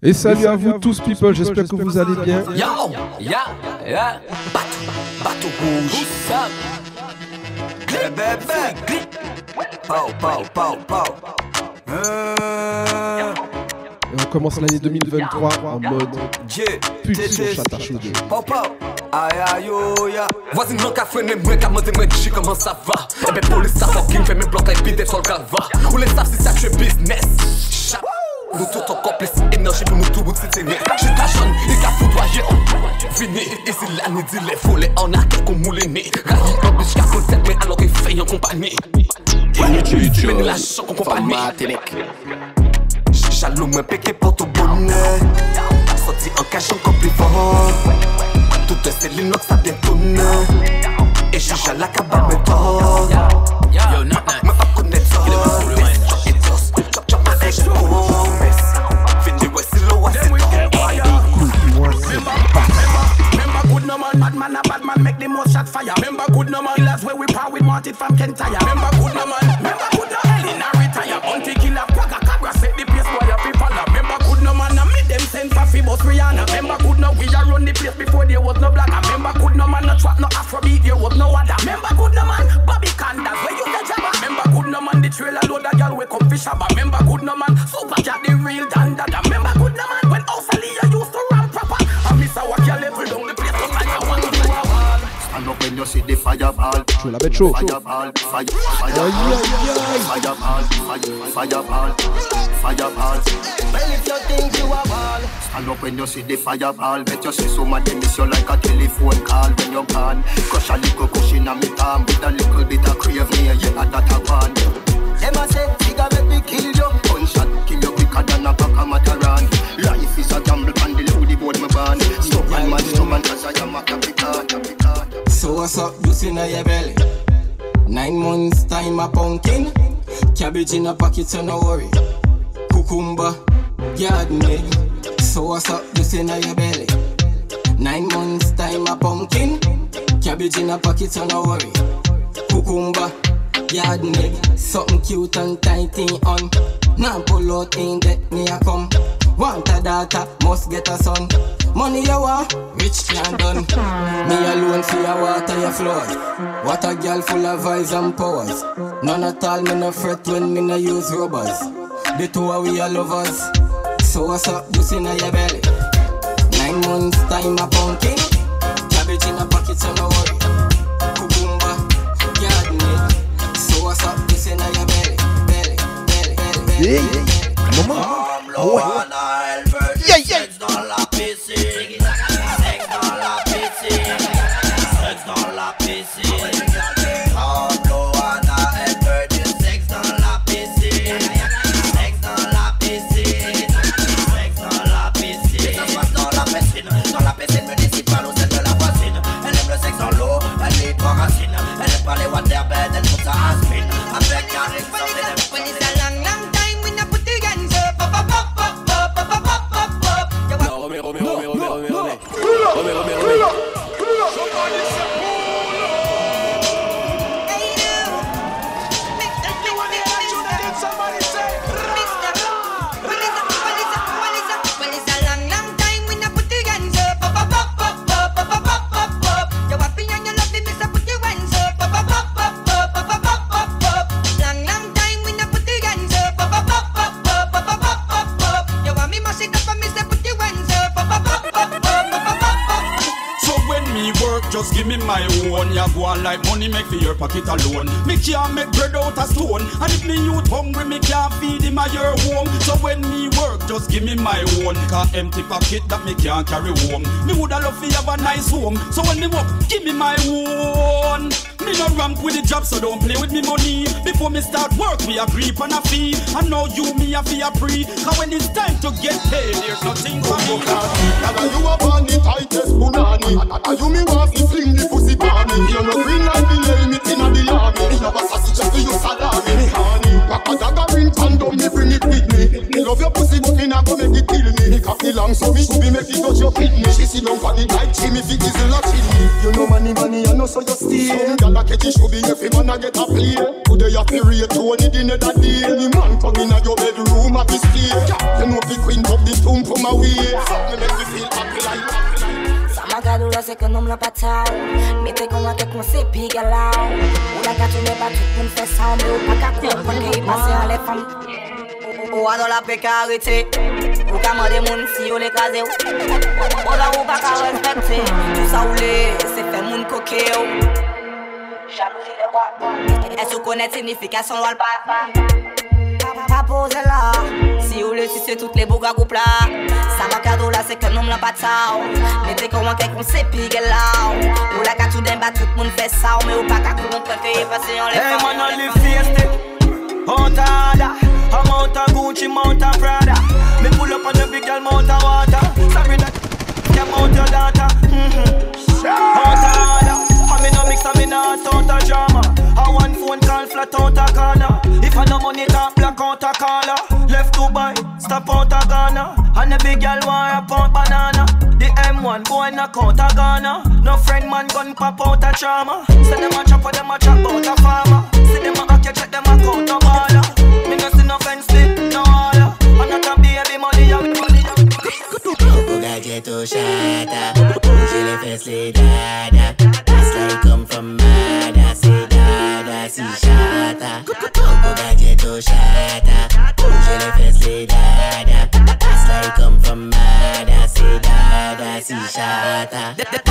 Et salut à vous tous, people, j'espère que vous allez bien. Yo, ya, ya, bateau, rouge. Glip, glip, Pow, pow, pow, pow. Et on commence l'année 2023 en mode pulsion chata chaude. Pow, pow. Aïe aïe oh ya. Voisin nan ka frene mwen ka mande mwen dishi koman sa va. Ebe polis sa fucking fe men blok like pide sol ka va. Ou le saf si sa kwe business. Chap nous encore plus énergie pour nous tout bout c'est né Je t'achonne et qu'à foudroyer Fini. Et c'est l'année dit les volets en arc qu'on moule nez Ravi en biche qu'à cause mais alors qu'il fait en compagnie. Inutile, tu la chance en compagnie. Jaloux mais péqué pour tout bonnet. Sorti en cachant comme plus fort. Toutes ces lignes ça détonne. Et je la cabane mais Yo, man a bad man make the most shot fire. Remember good no man, killers where we power with wanted from Kentire. Remember good no man, remember good no hell in a retire. Until killer praga cabra set the place boy a fi follow Remember good no man, a me them send for fi bus Rihanna. Remember good no we a run the place before there was no black. Remember good no man, no trap, no afrobeat, there was no other. Remember good no man, Bobby Candas, where you the jabba Remember good no man, the trailer load a girl we come fish shabba Remember good no man, super cat the real dandada. Remember see the fireball. Chaud, la bête chaud. Fireball, fire, fireball, fireball, fireball, fireball. Well if you think you a wall Stand up when you see the fireball. Bet you see some of them miss you like a telephone call when you're gone. Crush a little cushion on me palm with a little bit of crave me. Yeah, that I want. Them a say, figure make me kill you. Gunshot kill you quicker than a pack of Mataran. Life is a gamble and the load board me ban. And man, and cause I am a capitan, capitan. So what's up, juice in your belly? Nine months time a pumpkin, cabbage in a pocket, so no worry. Cucumber, garden. So what's up, juice in your belly? Nine months time a pumpkin, cabbage in a pocket, so no worry. Cucumber, garden. Something cute and tighty on. Now pull out in that me a come. Want a daughter, must get a son. Money you want, rich can't done. Me alone for your water your floors. What a girl full of vibes and powers. None at all me no fret when me no use rubbers. The two of we are lovers. So what's up, juice in your belly? Nine months time a pumpkin. Cabbage in a pocket, so no worry. Cucumber, garden egg. So what's up, juice in your belly? Belly, belly, belly, belly. Maman. Ah ouais. Yeah, your home. So when me work, just give me my own. Cause empty pocket that me can't carry home. Me woulda love to have a nice home. So when me work, give me my own. Me no ramp with the job, so don't play with me money. Before me start work, we agree on a fee. And now you, me, a fee a pre. Cause when it's time to get paid, there's nothing for me. Dada you up on the tightest punani Dada you me want to fling the pussy pani You no green like the helmet inna the army Me no a sausage for you salami Me honey Papa dagger ring and down me bring it with me Me love your pussy but me not go make it kill me me cocky long so me should be make it touch your kidney. She sit down for the night, she me fit diesel a chimney. You know money, money, I know so you steal. Some gyal a catch it should be every man a get a play. Today you feel rate Tony the nether day. Any man come in a your bedroom a be stay. You know fi queen up the tomb from away. Fuck me make me feel happy like happy like. Magadula se ke nom la patao Mete kon wate kon se pi galao Ou la katou ne pa tout moun fè sa Me ou pa ka kompon ke yi pase an le fam Ou a do la prekarite Ou ka mande moun si yo le kaze ou? Ou da ou pa ka respekte? Tout sa ou le se fe moun koke ou? Jalousi le wap E sou konet signifikasyon wal pa Pa pose la Si ou le si se tout le bouga goup la Sa makado la se ke nom la pata ou. Mete kon wanke kon se pige la ou. Ou la ka tout den ba tout moun fe sa ou. Me ou pa ka kou moun prefeye pase yon le eh, fe E man an li fieste. Anta ada A mountain Gucci, mountain Prada. Me pull up on the big girl, Mount a water. Sorry that came out your daughter. Mm-hmm. Mount Ada, I me no mix, I me not out a drama. I one phone call flat out a corner. If I no money, talk black out a caller. Left Dubai, stop out a Ghana. And the big girl want a pound banana. The M1 boy knock out a Ghana. No friend man gun pop out a trauma. Say them a chop or them a chop out a farmer. See them a you check them a count Bugatti to shata Bouger les fesses, les dada That's like come from Mada C'est dada, si chata Bugatti to shata Bouger les fesses, les dada That's like come from Mada C'est dada, si chata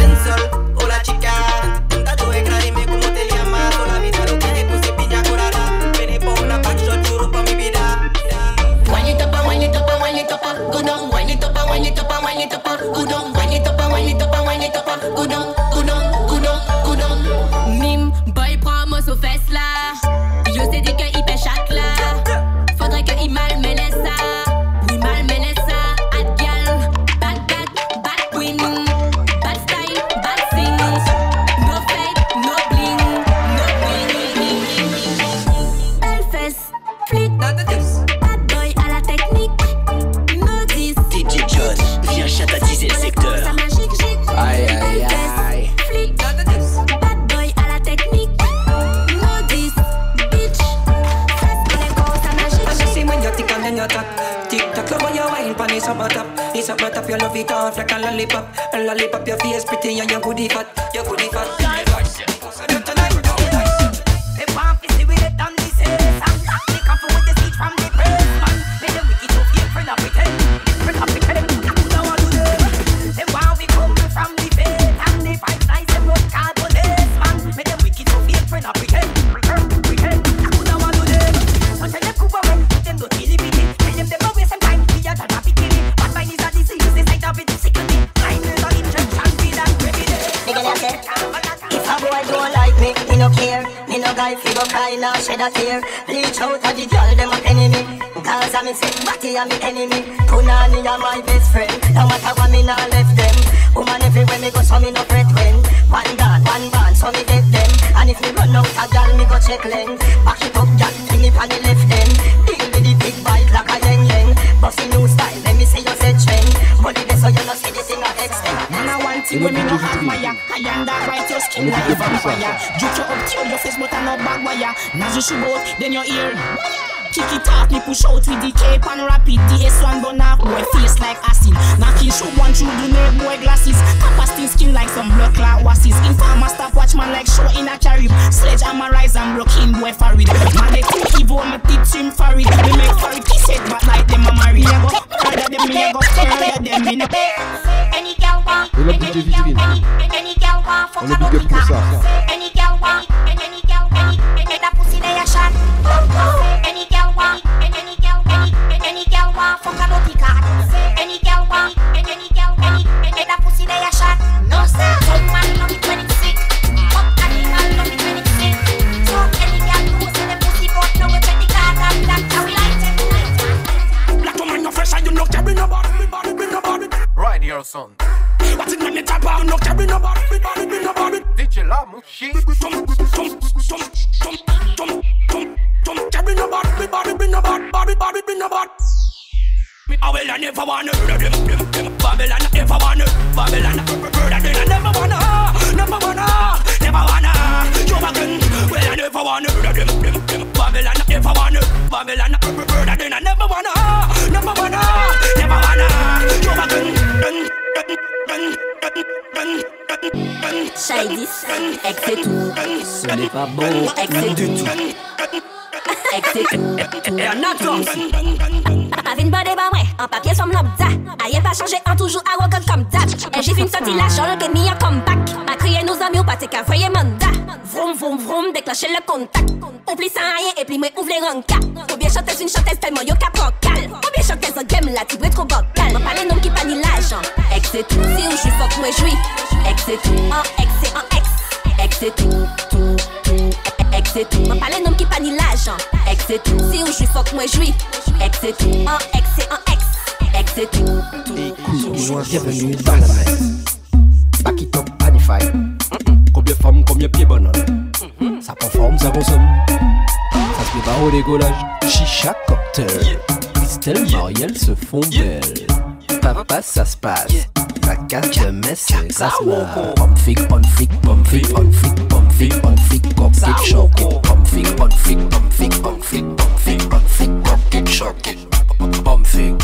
a. Reach out to the girl them a enemy. Cause I'm sick, Batty a me enemy. Punani a my best friend. No matter what me nah left them. Woman everywhere me go so me no fret when. One gun, one band, so me get them. And if me run out a girl, me go check length. Back it up, girl, fling it on the left end. Deal with the big bite like a yen yen. Bossy new style, let me see you say trend. Money there so you no see the thing a extend. Man, I want it when me no hot fire. I am that right, your skin like a vampire. Juke you up till your face, but I no bag wire. Now you shoot then your ear. Kick it off, me push out with the cape and rapid. The S1 burn off, boy, face like acid. Knocking shoot one through the nerve, boy, glasses. Capacity skin like some blood clot wasses. Informer stop watchman like show in a carib. Sledge hammer rise and broke in, boy, farid. Man, they too evil, me teach him farid. We make farid kiss it, but like them a marry. Me a go murder them, me a go murder them, me no. Any girl want, Et la DJ Vitrine. any girl want, fuck On est big up pour ça. by 10 Ex c'est tout. Ce n'est pas bon. Ex c'est du tout. Ex c'est tout. Et on encore Avin bode ba mwen An papye som lambda Aye pa chanje an toujou arogan kom dat E jivin soti la chan ke mi an comeback. Ma kriye nou zami ou pa te ka voye manda Vroom vroom vroom déclencher le contact. Ou pli san et pli mwen ouvre les rankas Ou bien chanteuse une chanteuse tellement yo ka prokal Ou bien chanteuse en game la tibre trop bocal Mwen pale nom ki pa ni l'ajan Ex c'est tout Si ou j'suis fuck mwen j'suis Ex c'est tout, en ex c'est en ex. Ex c'est tout, tout, tout. Ex c'est tout, m'en parler nom qui pas ni l'argent. Ex c'est tout, si ou je suis fuck moi j'suis. Ex c'est tout, en ex c'est en ex. Ex c'est tout, tout. Bienvenue dans la messe. Back it up, panify. Combien de femmes, combien de pieds bananes Ça prend forme, ça consomme. Ça se pas au décollage. Chicha cocktail. Christelle, Marielle se font belles. Papa, ça se passe. fracasse le mess, Pump Pomfig, on flic, pomfig, on flic, pomfig, on flic, cockpit, shock it. Pomfig, on pump pomfig, on flic, pomfig, on flic, cockpit, shock it. Pomfig.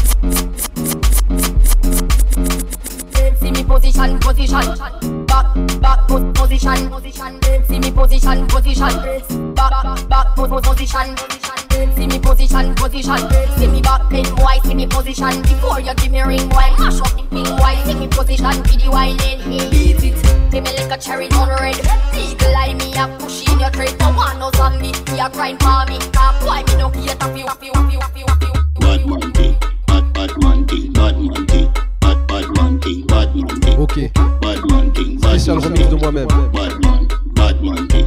See me position, position. Back, back, position, position. See me position, position. Back, back, position, position. See me position, position. See me back, pin boy. See me position before you give me ring boy. Mash up the pin boy. See me position, video whining. Beat it, play me like a cherry on red. Eagle eye me up, push in your trade. No one no zombie, he a grind for me. Top boy, me no care to feel, feel, feel, feel, feel. Bad man thing, bad bad man thing, bad man thing, bad bad man thing, bad man thing. Ok. Bad man thing, bad Spécial man remix de moi-même. Bad man, bad man thing,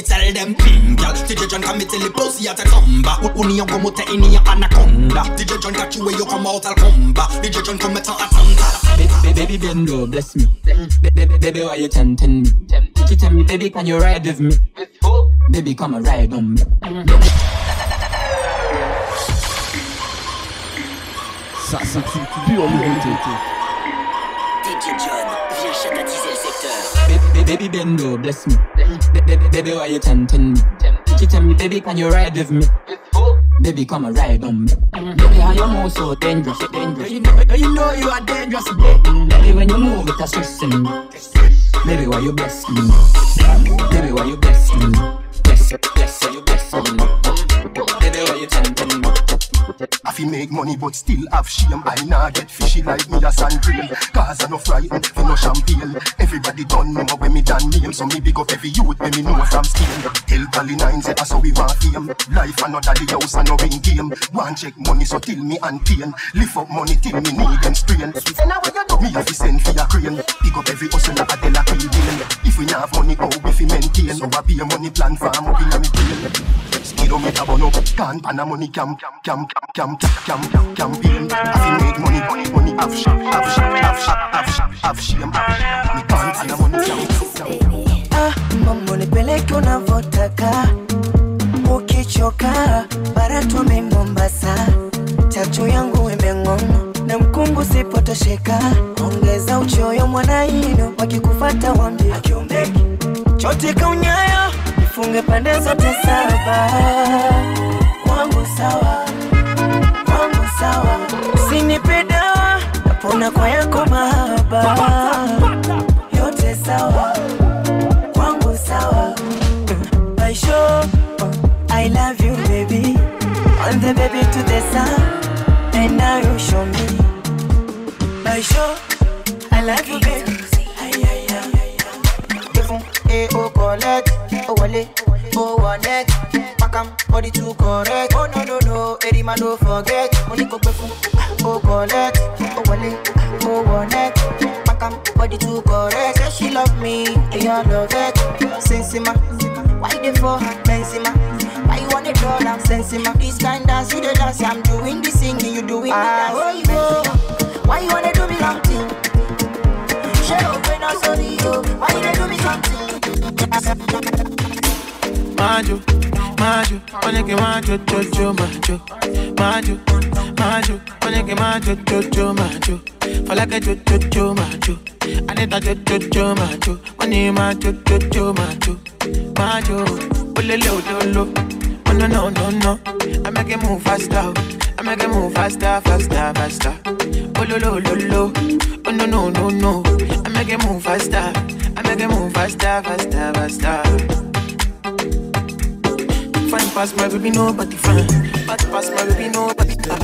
me tell them girl DJ John come me tell the pussy at a come back Uni yon come out in your anaconda DJ John got you where you come out I'll come back DJ John come me a tongue Baby bend low bless me Baby why you tempting me tell me baby can you ride with me Baby come and ride on me Ça c'est une pure nouveauté DJ John vient chaque Baby, baby, bend low, bless me. Baby, baby, why you tempting me? You tell me, baby, can you ride with me? Baby, come and ride on me. Baby, how you move so dangerous, dangerous. You know, you know you are dangerous, baby. When you move, it's a stressing. Baby, why you bless me? Baby, why you bless me? Bless, bless, why you bless me? I fi make money but still have shame. I nah get fishy like me a sandrine Cause I no frightened for no champagne. Everybody done know when me done name So me big up every youth when me know from Spain Hell Cali nine say so we want fame. Life another the house and no ring game. One check money so till me and pain Lift up money till me need and strain. Say now what you do? Me have to send for your crane. Pick up every hustle a Della Queen If we not have money how we fi maintain? So I be a money plan farm up in a me brain Speedometer burn up Can't pan a money cam cam cam camp, camp, campaign. Have you make money, money, have shop, have shop, have shop, have shop, have shame. Me can't and I'm on the camp. Ah, mambo nipeleke unavotaka ukichoka, bara tume Mombasa, chachu yangu imeng'ona na mkungu sipotosheka, ongeza uchoyo mwanaino, wakikufata wambi akiomeki chotika unyayo, nifunge pande zote saba, kwangu sawa usinipe dawa napona kwa yako mahaba. Yote sawa kwangu sawa. Baisho, I love you baby. On the baby to the sun and now you show me. Baisho, I love you baby. Ay, ay, ay, ay, ay. fún e o collect. O wọlé o wọ neck pakam body too correct. Oh no no no Eddie, man, don't forget Collect, it, oh wale, move on it. Back up, body to correct. Say she love me, and you love it. Sensima, why the for Benzema? Why you want it all? I'm sensima. This kind dance, you the dance, I'm doing the singing, you doing the ah, dance. Oh, oh. Why you wanna do me long thing? She open up, sorry, yo. Why you wanna do me something? Mind you majo, onege majo, jojo, majo, majo, majo, onege majo, jojo, majo, falake jojo, majo, anita jojo, majo, oni majo, jojo, majo, majo, olele ololo, oh no no no no, I make it move faster, I make it move faster, faster, faster, ololo ololo, oh no no no no, I make it move faster, I make it move faster, faster, faster. Pass my baby, nobody fine. Bad pass my baby, nobody the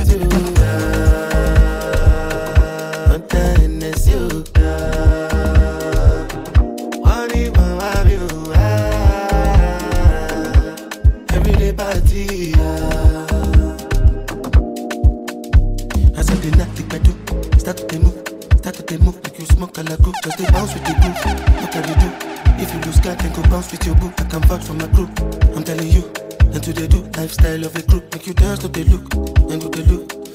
start to move, start to move like you smoke a lago. Just dey bounce with the groove, what can you do? If you lose God, then go bounce with your boo. I can vouch for my group, I'm telling you. And to they do lifestyle of a group, make you dance to the look, and go the look,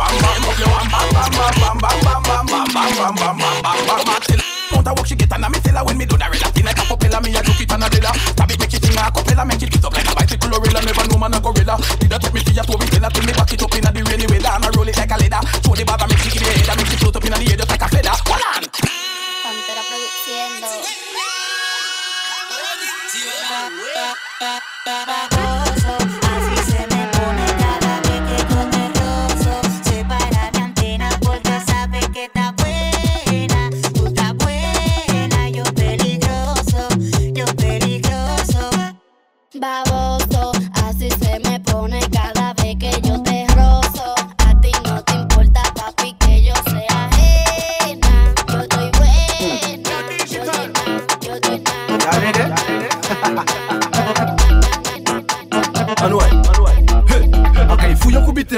Mount Pantera produciendo.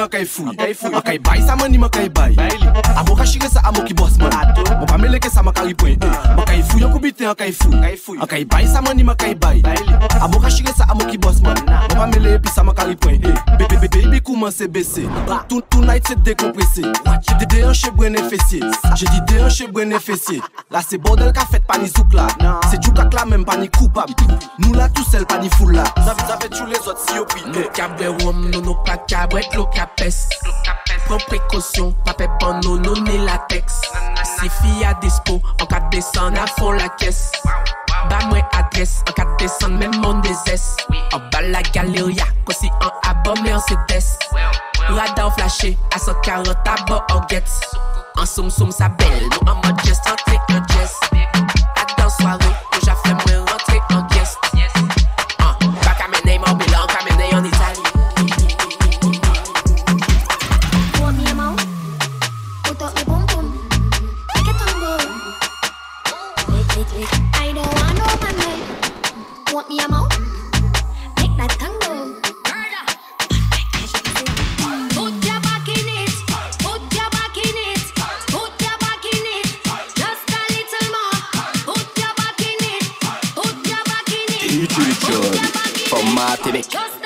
akay fuy Akay bay sa mani makay bay Abo ka shire sa amo ki bos man Mwen pa meleke sa makari pwen Makay fuy an koubite akay fuy Akay bay sa mani makay bay Abo ka shire sa amo ki bos man Mwen pa mele epi sa makari pwen Bebe bebe ibi kouman se bese. Tout tout night se dekomprese. Dede an che brene fesye Je di de an che brene fesye La se bordel ka fet pa ni souk la Se djoukak la men pa ni koupab Nou la tou sel pa ni foul la Zave zave tchou les ot si yo pri Nou kap wom nou nou pa kabret lo kap peste. Prends précaution, pas paix non non et latex. Si fille à dispo, en cas de descendre à fond la caisse. Bas moi adresse, en cas de descendre même mon désest. En bas la Galeria, comme si en abonné en CDS. Radar flashé, à 140 à bord en guette. En somme somme sa belle, nous en mode geste, en tête geste. From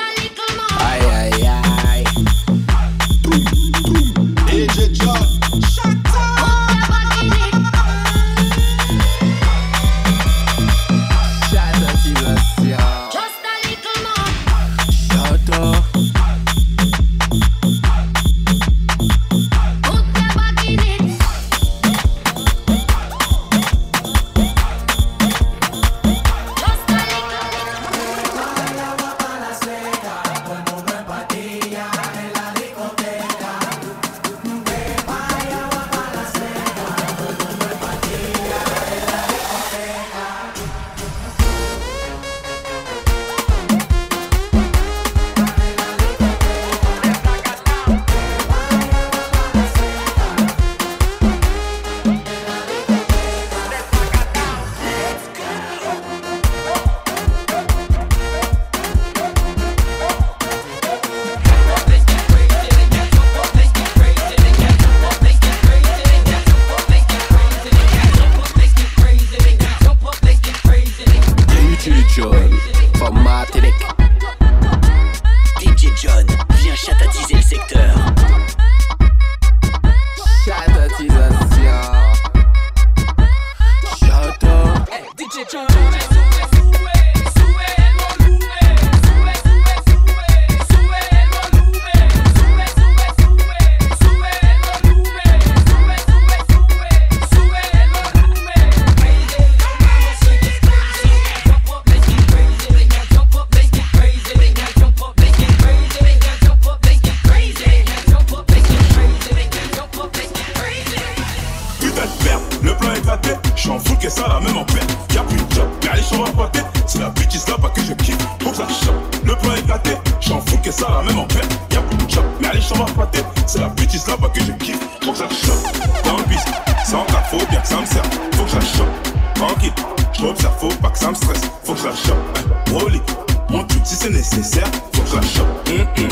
plan est éclaté, j'suis en full que ça la même en paix. Y'a plus de job, j'en vais pas tête. C'est la bitch là pas que je kiffe, faut que ça chope. Le plan est éclaté, j'suis en full que ça la même en paix. Y'a plus de job, mais allez, j'en tête. C'est la bitch là pas que je kiffe, faut que ça chope. Dans le bis, sans cas, faut bien que ça me serve, faut que ça chope. Tranquille, j'observe, faut pas que ça me stresse, faut que ça chope. Rolly, mon truc si c'est nécessaire, faut que ça chope. Hum, hum.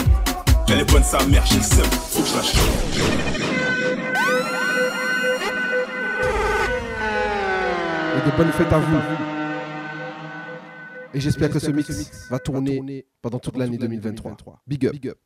Elle est bonne sa mère, j'ai le seum, faut que ça chope. De bonnes fêtes à vous. Et j'espère que ce mix va tourner pendant toute l'année 2023. Big up.